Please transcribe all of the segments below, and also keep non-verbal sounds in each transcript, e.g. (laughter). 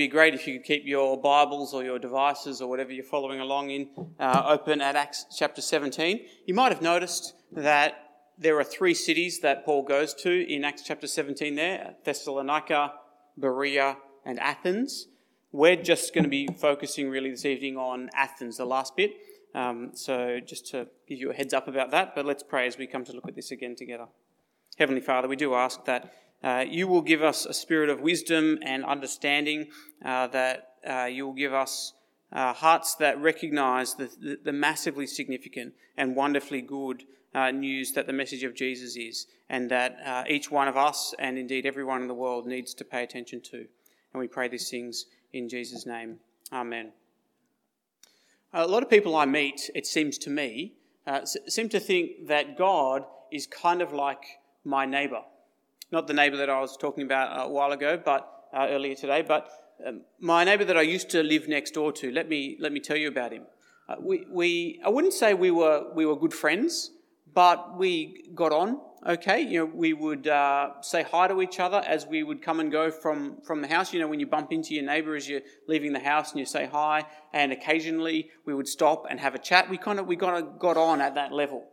be great if you could keep your Bibles or your devices or whatever you're following along in uh, open at Acts chapter 17. You might have noticed that there are three cities that Paul goes to in Acts chapter 17 there Thessalonica, Berea, and Athens. We're just going to be focusing really this evening on Athens, the last bit. Um, so just to give you a heads up about that, but let's pray as we come to look at this again together. Heavenly Father, we do ask that uh, you will give us a spirit of wisdom and understanding, uh, that uh, you will give us uh, hearts that recognize the, the, the, massively significant and wonderfully good uh, news that the message of Jesus is, and that uh, each one of us, and indeed everyone in the world, needs to pay attention to. And we pray these things in Jesus' name. Amen. A lot of people I meet, it seems to me, seem to think that God is kind of like my neighbor not the neighbour that I was talking about a while ago, but uh, earlier today, but um, my neighbour that I used to live next door to. Let me let me tell you about him. Uh, we, we I wouldn't say we were we were good friends, but we got on okay. You know, we would uh, say hi to each other as we would come and go from from the house. You know, when you bump into your neighbour as you're leaving the house and you say hi, and occasionally we would stop and have a chat. We kind of we kind of got on at that level.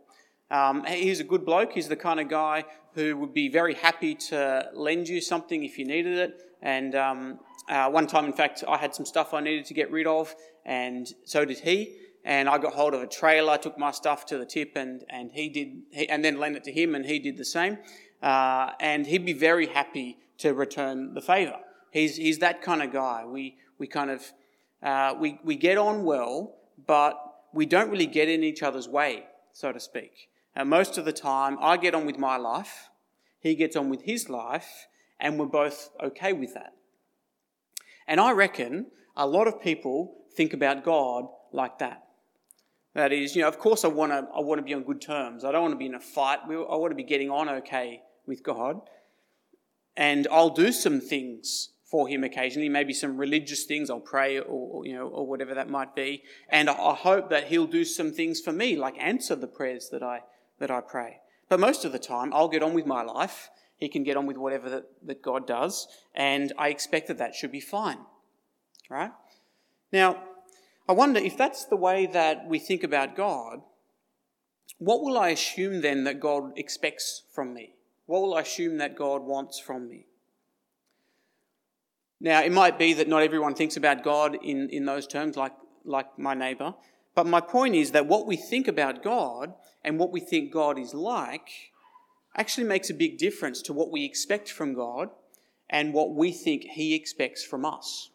Um, he's a good bloke. He's the kind of guy who would be very happy to lend you something if you needed it. And um, uh, one time, in fact, I had some stuff I needed to get rid of, and so did he. And I got hold of a trailer, took my stuff to the tip, and, and he did, he, and then lent it to him, and he did the same. Uh, and he'd be very happy to return the favour. He's, he's that kind of guy. We, we kind of, uh, we, we get on well, but we don't really get in each other's way, so to speak. And most of the time, I get on with my life, he gets on with his life, and we're both okay with that. And I reckon a lot of people think about God like that. That is, you know, of course I want to I want to be on good terms. I don't want to be in a fight. I want to be getting on okay with God. And I'll do some things for him occasionally, maybe some religious things. I'll pray or, you know, or whatever that might be. And I hope that he'll do some things for me, like answer the prayers that I that I pray. But most of the time, I'll get on with my life. He can get on with whatever that, that God does, and I expect that that should be fine. Right? Now, I wonder if that's the way that we think about God, what will I assume then that God expects from me? What will I assume that God wants from me? Now, it might be that not everyone thinks about God in, in those terms, like, like my neighbour, but my point is that what we think about God and what we think God is like actually makes a big difference to what we expect from God and what we think He expects from us.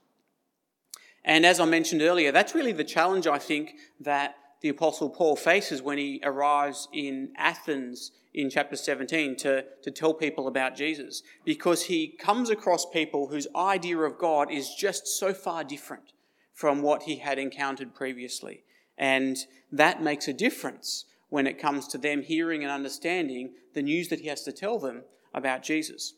And as I mentioned earlier, that's really the challenge I think that the Apostle Paul faces when he arrives in Athens in chapter 17 to, to tell people about Jesus. Because he comes across people whose idea of God is just so far different from what he had encountered previously. And that makes a difference when it comes to them hearing and understanding the news that he has to tell them about Jesus.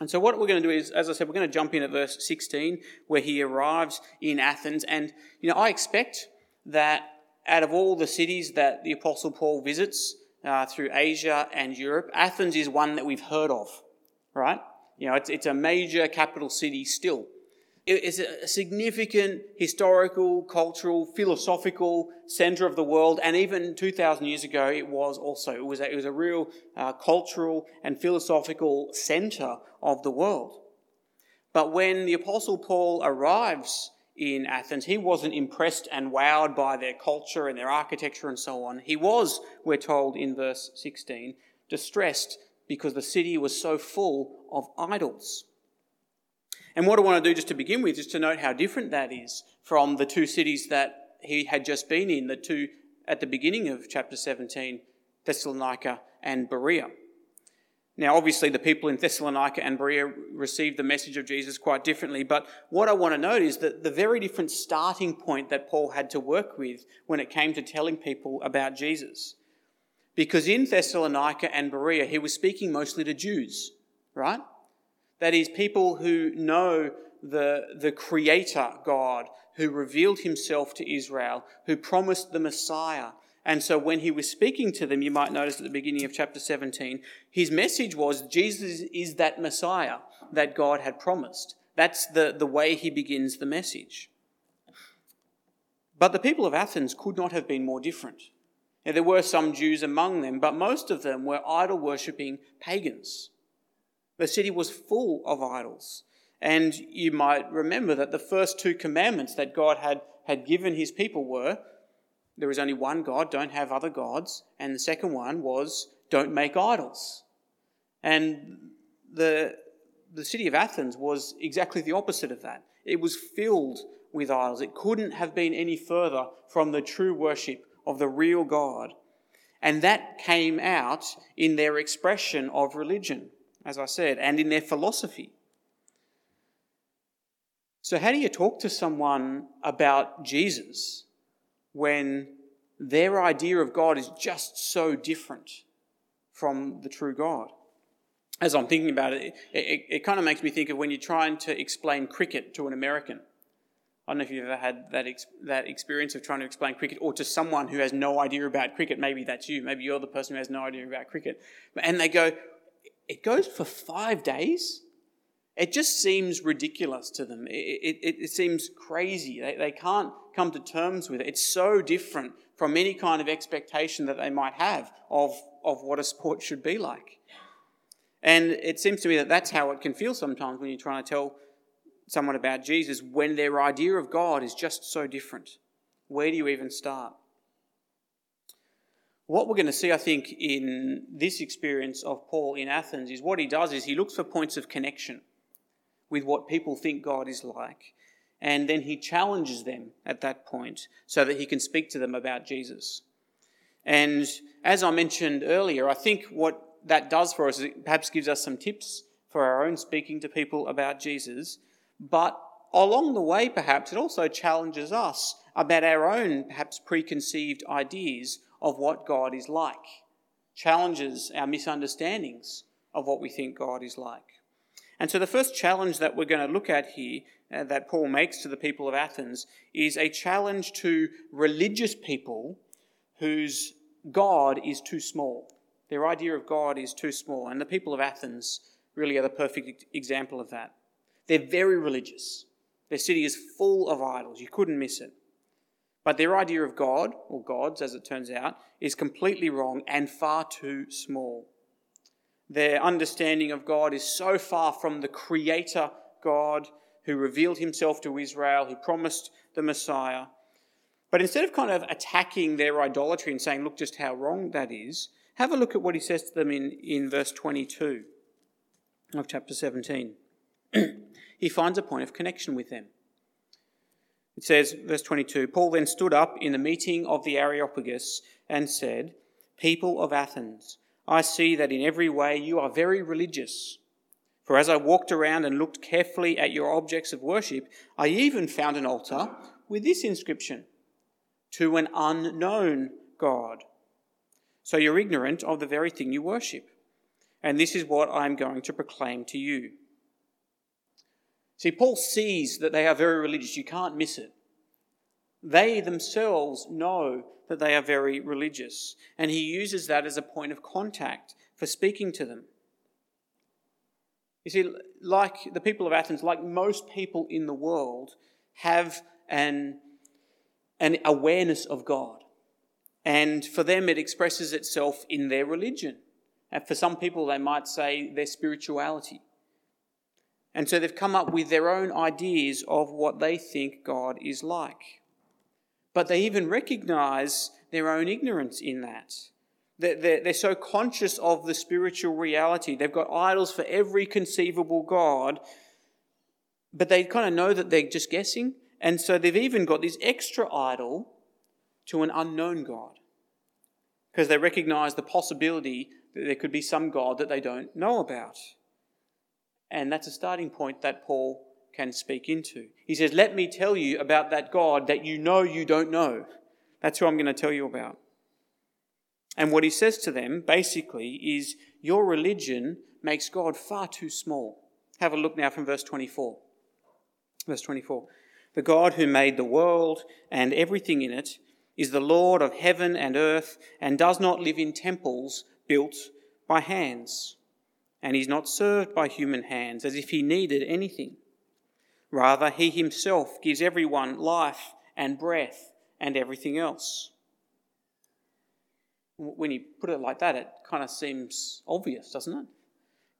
And so, what we're going to do is, as I said, we're going to jump in at verse 16, where he arrives in Athens. And, you know, I expect that out of all the cities that the Apostle Paul visits uh, through Asia and Europe, Athens is one that we've heard of, right? You know, it's, it's a major capital city still is a significant historical, cultural, philosophical center of the world, and even 2,000 years ago, it was also. It was a, it was a real uh, cultural and philosophical center of the world. But when the Apostle Paul arrives in Athens, he wasn't impressed and wowed by their culture and their architecture and so on. He was, we're told in verse 16, distressed because the city was so full of idols. And what I want to do just to begin with is to note how different that is from the two cities that he had just been in, the two at the beginning of chapter 17, Thessalonica and Berea. Now, obviously, the people in Thessalonica and Berea received the message of Jesus quite differently, but what I want to note is that the very different starting point that Paul had to work with when it came to telling people about Jesus. Because in Thessalonica and Berea, he was speaking mostly to Jews, right? That is, people who know the, the Creator God, who revealed himself to Israel, who promised the Messiah. And so when he was speaking to them, you might notice at the beginning of chapter 17, his message was Jesus is that Messiah that God had promised. That's the, the way he begins the message. But the people of Athens could not have been more different. Now, there were some Jews among them, but most of them were idol worshipping pagans. The city was full of idols. And you might remember that the first two commandments that God had, had given his people were there is only one God, don't have other gods. And the second one was don't make idols. And the, the city of Athens was exactly the opposite of that. It was filled with idols. It couldn't have been any further from the true worship of the real God. And that came out in their expression of religion, as I said, and in their philosophy. So, how do you talk to someone about Jesus when their idea of God is just so different from the true God? As I'm thinking about it, it, it, it kind of makes me think of when you're trying to explain cricket to an American. I don't know if you've ever had that, ex- that experience of trying to explain cricket or to someone who has no idea about cricket. Maybe that's you. Maybe you're the person who has no idea about cricket. And they go, it goes for five days? It just seems ridiculous to them. It, it, it seems crazy. They, they can't come to terms with it. It's so different from any kind of expectation that they might have of, of what a sport should be like. And it seems to me that that's how it can feel sometimes when you're trying to tell someone about Jesus when their idea of God is just so different. Where do you even start? What we're going to see, I think, in this experience of Paul in Athens is what he does is he looks for points of connection with what people think God is like. And then he challenges them at that point so that he can speak to them about Jesus. And as I mentioned earlier, I think what that does for us is it perhaps gives us some tips for our own speaking to people about Jesus. But along the way, perhaps, it also challenges us about our own, perhaps, preconceived ideas of what God is like, challenges our misunderstandings of what we think God is like. And so the first challenge that we're going to look at here, uh, that Paul makes to the people of Athens, is a challenge to religious people whose God is too small. Their idea of God is too small. And the people of Athens really are the perfect example of that. They're very religious. Their city is full of idols. You couldn't miss it. But their idea of God, or gods as it turns out, is completely wrong and far too small. Their understanding of God is so far from the Creator God who revealed himself to Israel, who promised the Messiah. But instead of kind of attacking their idolatry and saying, look just how wrong that is, have a look at what he says to them in, in verse 22 of chapter 17. (clears throat) he finds a point of connection with them. It says, verse 22 Paul then stood up in the meeting of the Areopagus and said, People of Athens, I see that in every way you are very religious. For as I walked around and looked carefully at your objects of worship, I even found an altar with this inscription To an unknown God. So you're ignorant of the very thing you worship. And this is what I'm going to proclaim to you. See, Paul sees that they are very religious. You can't miss it. They themselves know that they are very religious. And he uses that as a point of contact for speaking to them. You see, like the people of Athens, like most people in the world, have an, an awareness of God. And for them, it expresses itself in their religion. And for some people, they might say their spirituality. And so they've come up with their own ideas of what they think God is like. But they even recognize their own ignorance in that. They're, so conscious of the spiritual reality. They've got idols for every conceivable God, but they kind of know that they're just guessing. And so they've even got this extra idol to an unknown God because they recognize the possibility that there could be some God that they don't know about. And that's a starting point that Paul can speak into. He says, Let me tell you about that God that you know you don't know. That's who I'm going to tell you about. And what he says to them basically is your religion makes God far too small. Have a look now from verse 24. Verse 24. The God who made the world and everything in it is the Lord of heaven and earth and does not live in temples built by hands. And he's not served by human hands as if he needed anything. Rather, he himself gives everyone life and breath and everything else. When you put it like that, it kind of seems obvious, doesn't it?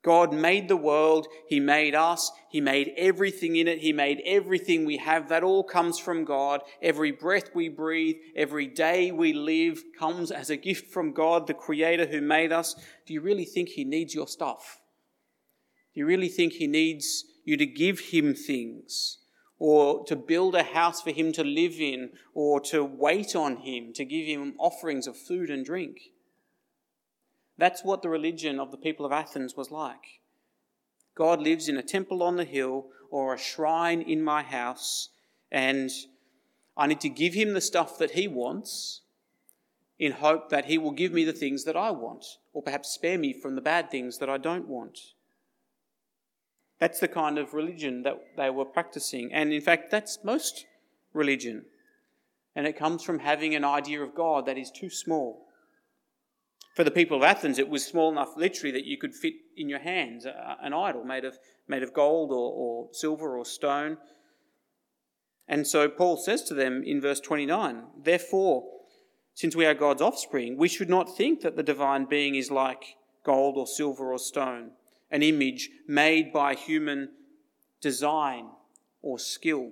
God made the world, He made us, He made everything in it, He made everything we have. That all comes from God. Every breath we breathe, every day we live comes as a gift from God, the Creator who made us. Do you really think He needs your stuff? Do you really think He needs you to give Him things? Or to build a house for Him to live in? Or to wait on Him, to give Him offerings of food and drink? That's what the religion of the people of Athens was like. God lives in a temple on the hill or a shrine in my house, and I need to give him the stuff that he wants in hope that he will give me the things that I want, or perhaps spare me from the bad things that I don't want. That's the kind of religion that they were practicing. And in fact, that's most religion. And it comes from having an idea of God that is too small for the people of Athens, it was small enough, literally, that you could fit in your hands an idol made of, made of gold or, or silver or stone. And so Paul says to them in verse 29 Therefore, since we are God's offspring, we should not think that the divine being is like gold or silver or stone, an image made by human design or skill.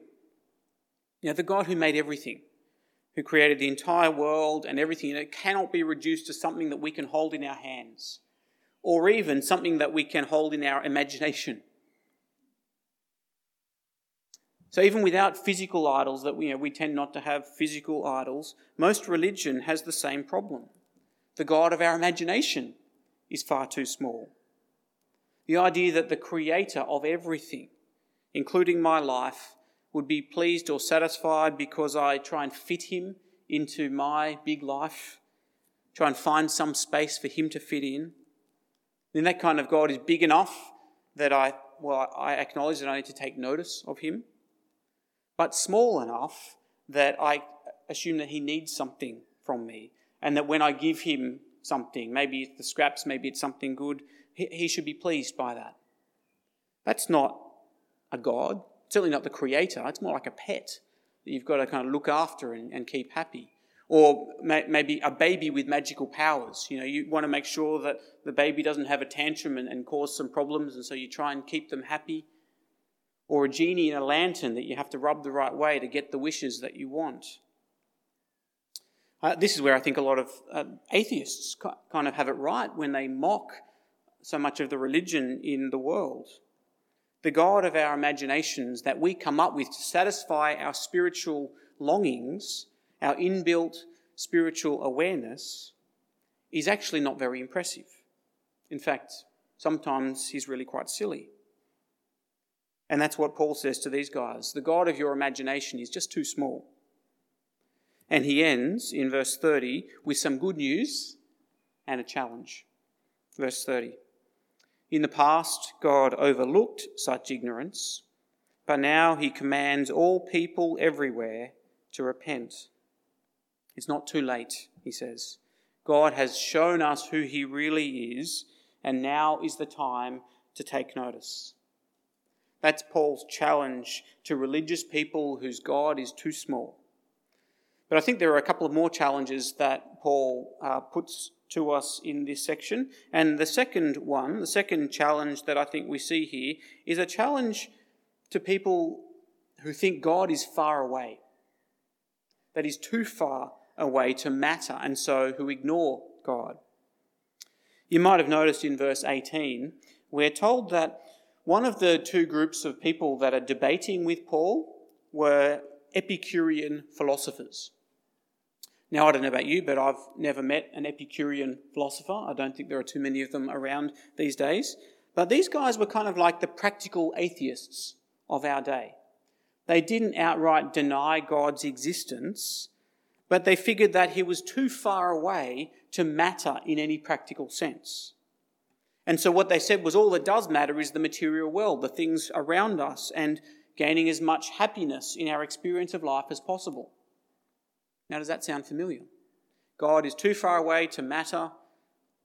Know, the God who made everything, who created the entire world and everything, and it cannot be reduced to something that we can hold in our hands, or even something that we can hold in our imagination. So, even without physical idols, that we, you know, we tend not to have physical idols, most religion has the same problem. The God of our imagination is far too small. The idea that the creator of everything, including my life, would be pleased or satisfied because I try and fit him into my big life, try and find some space for him to fit in, then that kind of God is big enough that I, well, I acknowledge that I need to take notice of him, but small enough that I assume that he needs something from me, and that when I give him something, maybe it's the scraps, maybe it's something good, he, he should be pleased by that. That's not a God certainly not the creator. It's more like a pet that you've got to kind of look after and, and keep happy. Or may, maybe a baby with magical powers. You know, you want to make sure that the baby doesn't have a tantrum and, and cause some problems, and so you try and keep them happy. Or a genie in a lantern that you have to rub the right way to get the wishes that you want. Uh, this is where I think a lot of uh, atheists kind of have it right when they mock so much of the religion in the world the God of our imaginations that we come up with to satisfy our spiritual longings, our inbuilt spiritual awareness, is actually not very impressive. In fact, sometimes he's really quite silly. And that's what Paul says to these guys. The God of your imagination is just too small. And he ends in verse 30 with some good news and a challenge. Verse 30. In the past, God overlooked such ignorance, but now he commands all people everywhere to repent. It's not too late, he says. God has shown us who he really is, and now is the time to take notice. That's Paul's challenge to religious people whose God is too small. But I think there are a couple of more challenges that Paul uh, puts to us in this section. And the second one, the second challenge that I think we see here, is a challenge to people who think God is far away, that He's too far away to matter, and so who ignore God. You might have noticed in verse 18, we're told that one of the two groups of people that are debating with Paul were Epicurean philosophers. Now, I don't know about you, but I've never met an Epicurean philosopher. I don't think there are too many of them around these days. But these guys were kind of like the practical atheists of our day. They didn't outright deny God's existence, but they figured that he was too far away to matter in any practical sense. And so what they said was all that does matter is the material world, the things around us, and gaining as much happiness in our experience of life as possible. Now, does that sound familiar? God is too far away to matter.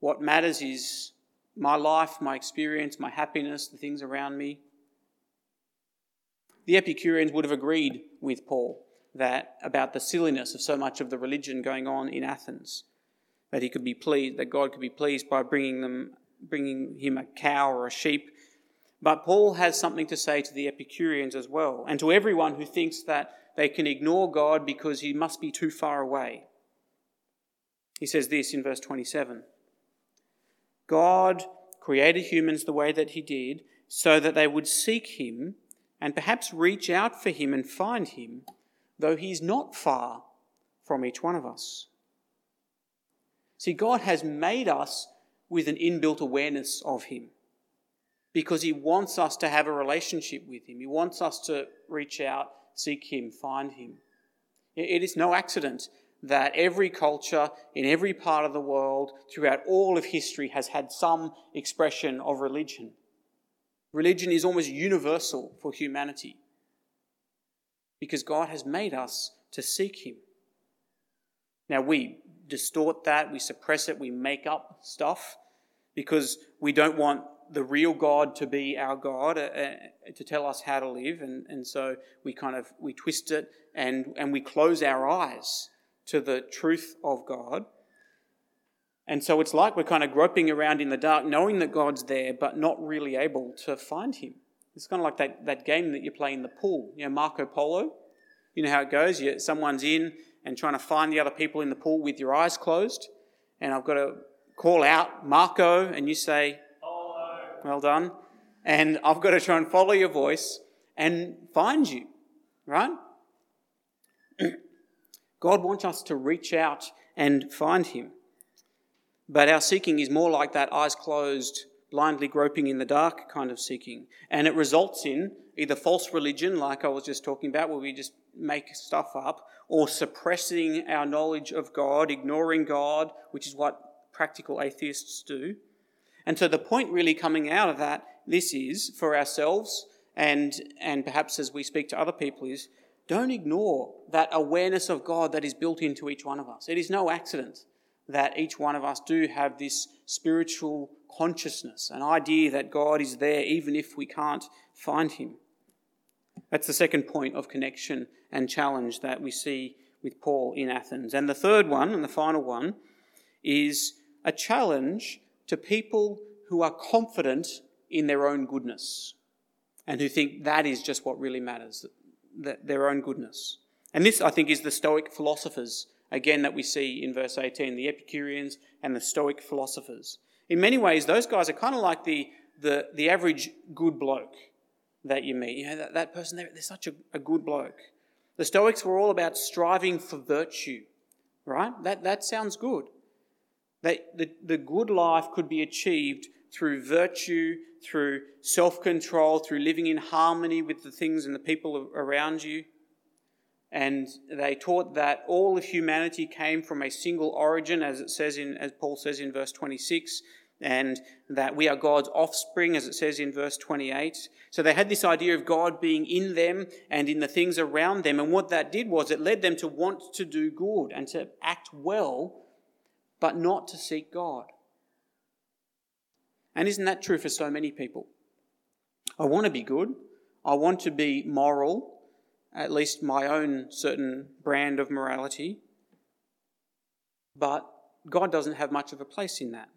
What matters is my life, my experience, my happiness, the things around me. The Epicureans would have agreed with Paul that about the silliness of so much of the religion going on in Athens, that he could be pleased, that God could be pleased by bringing them, bringing him a cow or a sheep. But Paul has something to say to the Epicureans as well, and to everyone who thinks that they can ignore God because he must be too far away. He says this in verse 27 God created humans the way that he did so that they would seek him and perhaps reach out for him and find him, though he's not far from each one of us. See, God has made us with an inbuilt awareness of him because he wants us to have a relationship with him. He wants us to reach out, seek him, find him. It is no accident that every culture in every part of the world throughout all of history has had some expression of religion. Religion is almost universal for humanity because God has made us to seek Him. Now, we distort that, we suppress it, we make up stuff because we don't want the real God to be our God, uh, uh, to tell us how to live, and, and so we kind of we twist it and, and we close our eyes to the truth of God. And so it's like we're kind of groping around in the dark, knowing that God's there, but not really able to find him. It's kind of like that, that game that you play in the pool, you know, Marco Polo. You know how it goes? You, someone's in and trying to find the other people in the pool with your eyes closed. And I've got to call out Marco, and you say. Well done. And I've got to try and follow your voice and find you, right? (clears throat) God wants us to reach out and find him. But our seeking is more like that eyes closed, blindly groping in the dark kind of seeking. And it results in either false religion, like I was just talking about, where we just make stuff up, or suppressing our knowledge of God, ignoring God, which is what practical atheists do. And so the point really coming out of that, this is for ourselves and, and perhaps as we speak to other people, is don't ignore that awareness of God that is built into each one of us. It is no accident that each one of us do have this spiritual consciousness, an idea that God is there even if we can't find him. That's the second point of connection and challenge that we see with Paul in Athens. And the third one, and the final one, is a challenge to people who are confident in their own goodness and who think that is just what really matters, that their own goodness. And this, I think, is the Stoic philosophers again that we see in verse 18 the Epicureans and the Stoic philosophers. In many ways, those guys are kind of like the, the, the average good bloke that you meet. You know, that, that person, they're, they're such a, a good bloke. The Stoics were all about striving for virtue, right? That, that sounds good. That the, the good life could be achieved through virtue, through self control, through living in harmony with the things and the people around you and they taught that all of humanity came from a single origin, as it says in, as Paul says in verse 26, and that we are God's offspring, as it says in verse 28. So they had this idea of God being in them and in the things around them, and what that did was it led them to want to do good and to act well, but not to seek God. And isn't that true for so many people? I want to be good. I want to be moral at least my own certain brand of morality, but God doesn't have much of a place in that.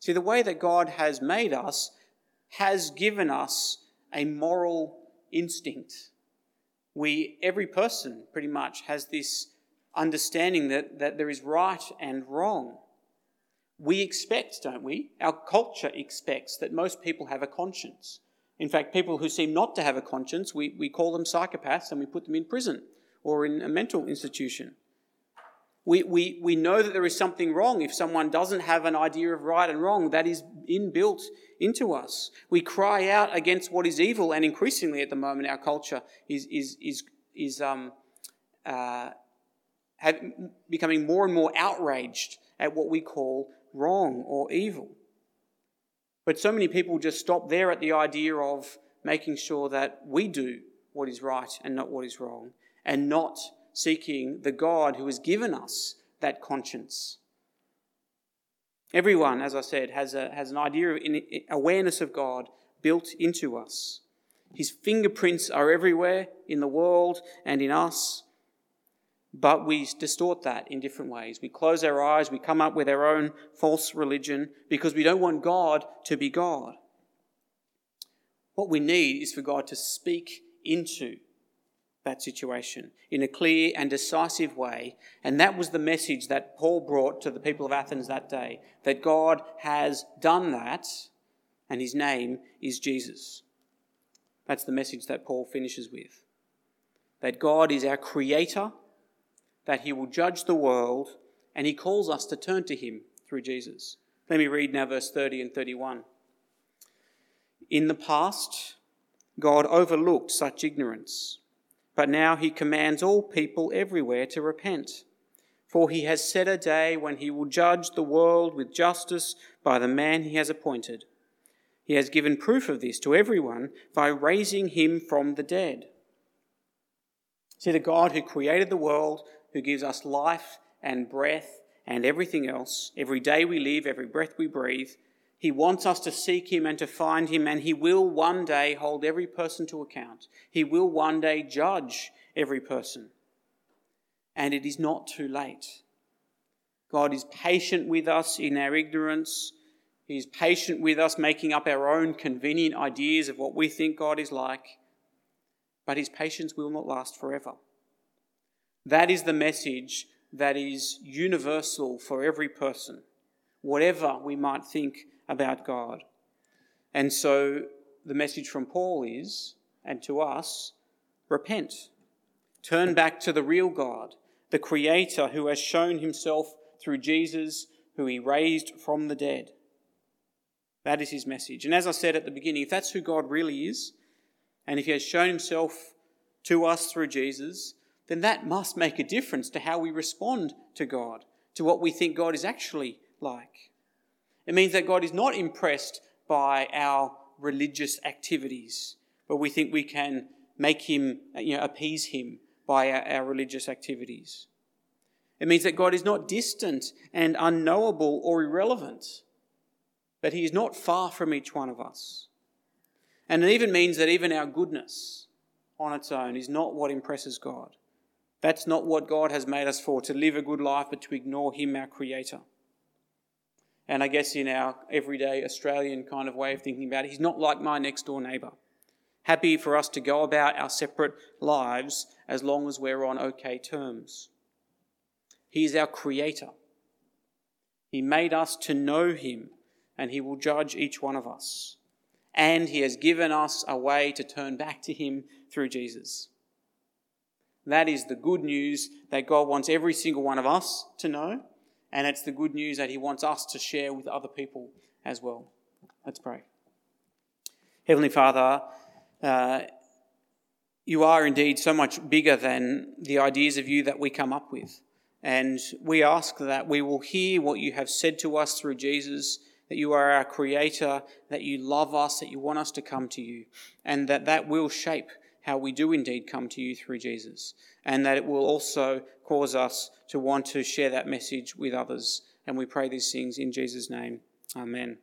See, the way that God has made us has given us a moral instinct. We, every person pretty much has this understanding that, that there is right and wrong. We expect, don't we? Our culture expects that most people have a conscience. In fact, people who seem not to have a conscience, we, we call them psychopaths and we put them in prison or in a mental institution. We, we, we know that there is something wrong if someone doesn't have an idea of right and wrong. That is inbuilt into us. We cry out against what is evil, and increasingly at the moment, our culture is, is, is, is um, uh, have, becoming more and more outraged at what we call wrong or evil. But so many people just stop there at the idea of making sure that we do what is right and not what is wrong, and not seeking the God who has given us that conscience. Everyone, as I said, has, a, has an idea of awareness of God built into us. His fingerprints are everywhere in the world and in us. But we distort that in different ways. We close our eyes, we come up with our own false religion because we don't want God to be God. What we need is for God to speak into that situation in a clear and decisive way. And that was the message that Paul brought to the people of Athens that day that God has done that, and his name is Jesus. That's the message that Paul finishes with. That God is our creator that he will judge the world, and he calls us to turn to him through Jesus. Let me read now verse 30 and 31. In the past, God overlooked such ignorance, but now he commands all people everywhere to repent. For he has set a day when he will judge the world with justice by the man he has appointed. He has given proof of this to everyone by raising him from the dead. See, the God who created the world who gives us life and breath and everything else, every day we live, every breath we breathe. He wants us to seek Him and to find Him, and He will one day hold every person to account. He will one day judge every person. And it is not too late. God is patient with us in our ignorance. He is patient with us making up our own convenient ideas of what we think God is like. But His patience will not last forever. That is the message that is universal for every person, whatever we might think about God. And so the message from Paul is, and to us, repent. Turn back to the real God, the Creator who has shown himself through Jesus, who he raised from the dead. That is his message. And as I said at the beginning, if that's who God really is, and if he has shown himself to us through Jesus, then that must make a difference to how we respond to God, to what we think God is actually like. It means that God is not impressed by our religious activities, but we think we can make him, you know, appease him by our, our religious activities. It means that God is not distant and unknowable or irrelevant, but he is not far from each one of us. And it even means that even our goodness on its own is not what impresses God. That's not what God has made us for, to live a good life, but to ignore Him, our Creator. And I guess in our everyday Australian kind of way of thinking about it, He's not like my next door neighbour. Happy for us to go about our separate lives as long as we're on okay terms. He is our Creator. He made us to know Him, and He will judge each one of us. And He has given us a way to turn back to Him through Jesus. That is the good news that God wants every single one of us to know, and it's the good news that He wants us to share with other people as well. Let's pray. Heavenly Father, uh, you are indeed so much bigger than the ideas of you that we come up with. And we ask that we will hear what you have said to us through Jesus, that you are our creator, that you love us, that you want us to come to you, and that that will shape how we do indeed come to you through Jesus, and that it will also cause us to want to share that message with others. And we pray these things in Jesus' name. Amen.